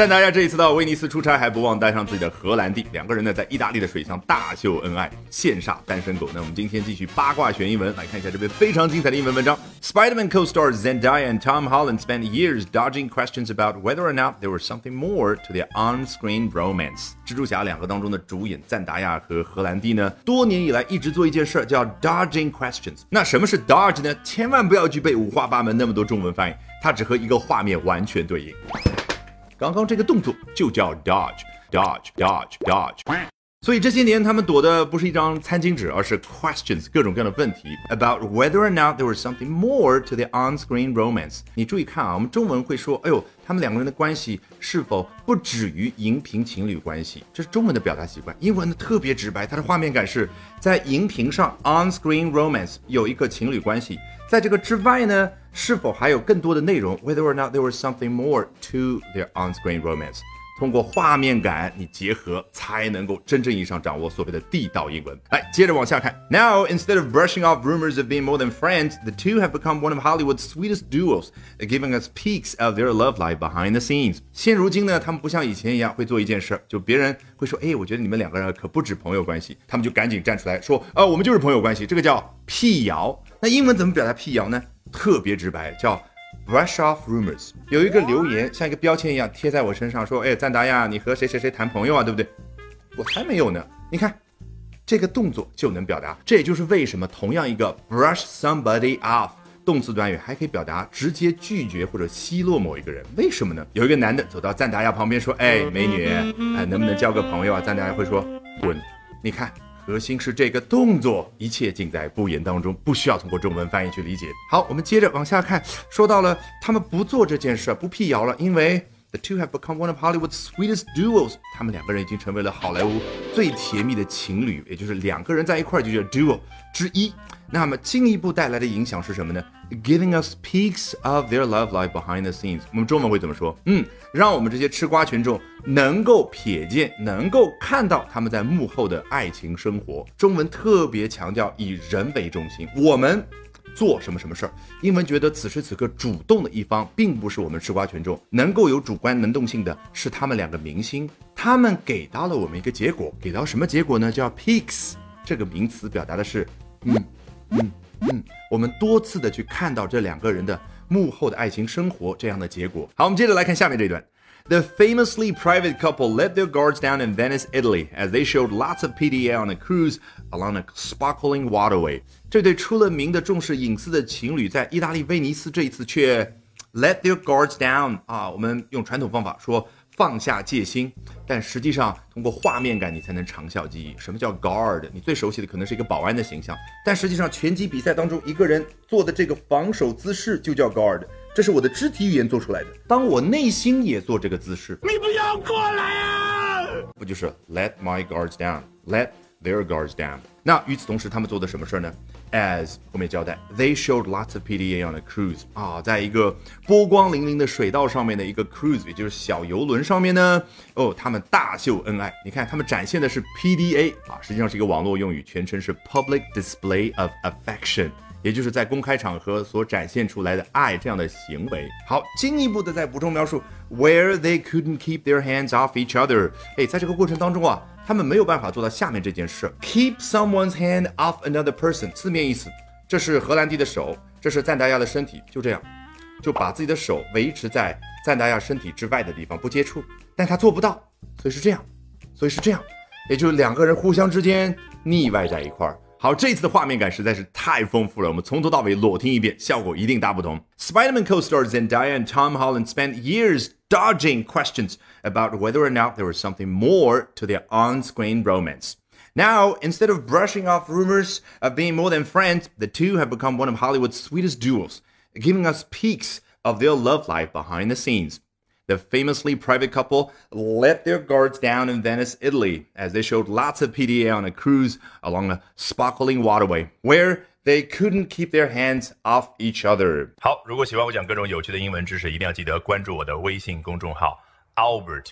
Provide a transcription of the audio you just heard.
但大家这一次到威尼斯出差，还不忘带上自己的荷兰弟，两个人呢在意大利的水乡大秀恩爱，羡煞单身狗。那我们今天继续八卦学英文，来看一下这篇非常精彩的英文文章。Spider-Man co-stars Zendaya and Tom Holland spent years dodging questions about whether or not there was something more to their on-screen romance。蜘蛛侠两个当中的主演赞达亚和荷兰弟呢，多年以来一直做一件事儿叫 dodging questions。那什么是 dodge 呢？千万不要具备五花八门那么多中文翻译，它只和一个画面完全对应。刚刚这个动作就叫 dodge，dodge，dodge，dodge。所以这些年他们躲的不是一张餐巾纸，而是 questions，各种各样的问题 about whether or not there was something more to the on-screen romance。你注意看啊，我们中文会说，哎呦，他们两个人的关系是否不止于荧屏情侣关系？这是中文的表达习惯。英文的特别直白，它的画面感是在荧屏上 on-screen romance 有一个情侣关系，在这个之外呢？是否还有更多的内容？Whether or not there was something more to their on-screen romance？通过画面感，你结合才能够真正意义上掌握所谓的地道英文。来，接着往下看。Now, instead of brushing off rumors of being more than friends, the two have become one of Hollywood's sweetest duos, giving us peeks of their love life behind the scenes. 现如今呢，他们不像以前一样会做一件事，就别人会说，哎，我觉得你们两个人可不止朋友关系，他们就赶紧站出来说，呃，我们就是朋友关系，这个叫辟谣。那英文怎么表达辟谣呢？特别直白，叫 brush off rumors。有一个留言像一个标签一样贴在我身上，说：“哎，赞达亚，你和谁谁谁谈朋友啊？对不对？”我才没有呢。你看，这个动作就能表达。这也就是为什么同样一个 brush somebody off 动词短语还可以表达直接拒绝或者奚落某一个人。为什么呢？有一个男的走到赞达亚旁边说：“哎，美女，哎，能不能交个朋友啊？”赞达亚会说：“滚！”你看。核心是这个动作，一切尽在不言当中，不需要通过中文翻译去理解。好，我们接着往下看，说到了他们不做这件事，不辟谣了，因为 the two have become one of Hollywood's sweetest duos，他们两个人已经成为了好莱坞最甜蜜的情侣，也就是两个人在一块儿就叫 duo 之一。那么进一步带来的影响是什么呢？Giving us peaks of their love life behind the scenes。我们中文会怎么说？嗯，让我们这些吃瓜群众能够瞥见、能够看到他们在幕后的爱情生活。中文特别强调以人为中心，我们做什么什么事儿。英文觉得此时此刻主动的一方并不是我们吃瓜群众，能够有主观能动性的是他们两个明星。他们给到了我们一个结果，给到什么结果呢？叫 peaks 这个名词表达的是，嗯。嗯嗯，我们多次的去看到这两个人的幕后的爱情生活这样的结果。好，我们接着来看下面这一段。The famously private couple let their guards down in Venice, Italy, as they showed lots of PDA on a cruise along a sparkling waterway。这对出了名的重视隐私的情侣，在意大利威尼斯这一次却 let their guards down 啊，我们用传统方法说。放下戒心，但实际上通过画面感，你才能长效记忆。什么叫 guard？你最熟悉的可能是一个保安的形象，但实际上拳击比赛当中一个人做的这个防守姿势就叫 guard，这是我的肢体语言做出来的。当我内心也做这个姿势，你不要过来啊！不就是 let my guards down，let their guards down？那与此同时，他们做的什么事儿呢？As 后面交代，they showed lots of PDA on a cruise 啊，在一个波光粼粼的水道上面的一个 cruise，也就是小游轮上面呢，哦，他们大秀恩爱。你看，他们展现的是 PDA 啊，实际上是一个网络用语，全称是 Public Display of Affection，也就是在公开场合所展现出来的爱这样的行为。好，进一步的再补充描述，where they couldn't keep their hands off each other。哎，在这个过程当中啊。他们没有办法做到下面这件事：keep someone's hand off another person。字面意思，这是荷兰弟的手，这是赞达亚的身体，就这样，就把自己的手维持在赞达亚身体之外的地方不接触。但他做不到，所以是这样，所以是这样，也就是两个人互相之间腻歪在一块儿。好，这次的画面感实在是太丰富了，我们从头到尾裸听一遍，效果一定大不同。Spider-Man co-stars Zendaya and Tom Holland spent years dodging questions about whether or not there was something more to their on-screen romance. Now, instead of brushing off rumors of being more than friends, the two have become one of Hollywood's sweetest duos, giving us peeks of their love life behind the scenes. The famously private couple let their guards down in Venice, Italy, as they showed lots of PDA on a cruise along a sparkling waterway, where they couldn't keep their hands off each other. 好，如果喜欢我讲各种有趣的英文知识，一定要记得关注我的微信公众号 Albert。